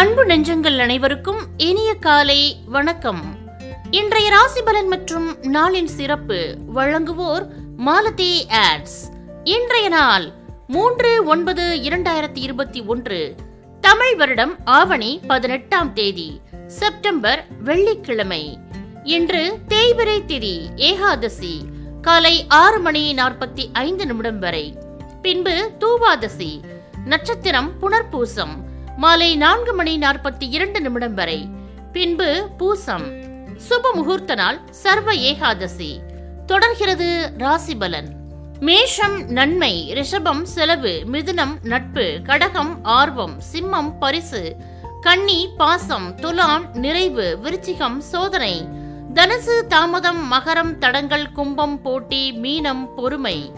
அன்பு நெஞ்சங்கள் அனைவருக்கும் இனிய காலை வணக்கம். இன்றைய ராசி பலன் மற்றும் நாளின் சிறப்பு வழங்குவோர் மாலதி ஆட்ஸ் இன்றைய நாள் மூன்று ஒன்பது இரண்டாயிரத்தி இருபத்தி ஒன்று. தமிழ் வருடம் ஆவணி பதினெட்டாம் தேதி செப்டம்பர் வெள்ளிக்கிழமை. இன்று தேய்பிரை திதி ஏகாதசி காலை ஆறு மணி நாற்பத்தி ஐந்து நிமிடம் வரை. பின்பு தூவாதசி நட்சத்திரம் புனர்பூசம் மாலை நான்கு மணி நாற்பத்தி இரண்டு நிமிடம் வரை. பின்பு பூசம். சுப முகூர்த்த நாள் சர்வ ஏகாதசி. தொடர்கிறது ராசி பலன் மேஷம் நன்மை ரிஷபம் செலவு மிதுனம் நட்பு கடகம் ஆர்வம் சிம்மம் பரிசு கன்னி பாசம் துலாம் நிறைவு விருச்சிகம் சோதனை. தனுசு தாமதம் மகரம் தடங்கள் கும்பம் போட்டி மீனம் பொறுமை.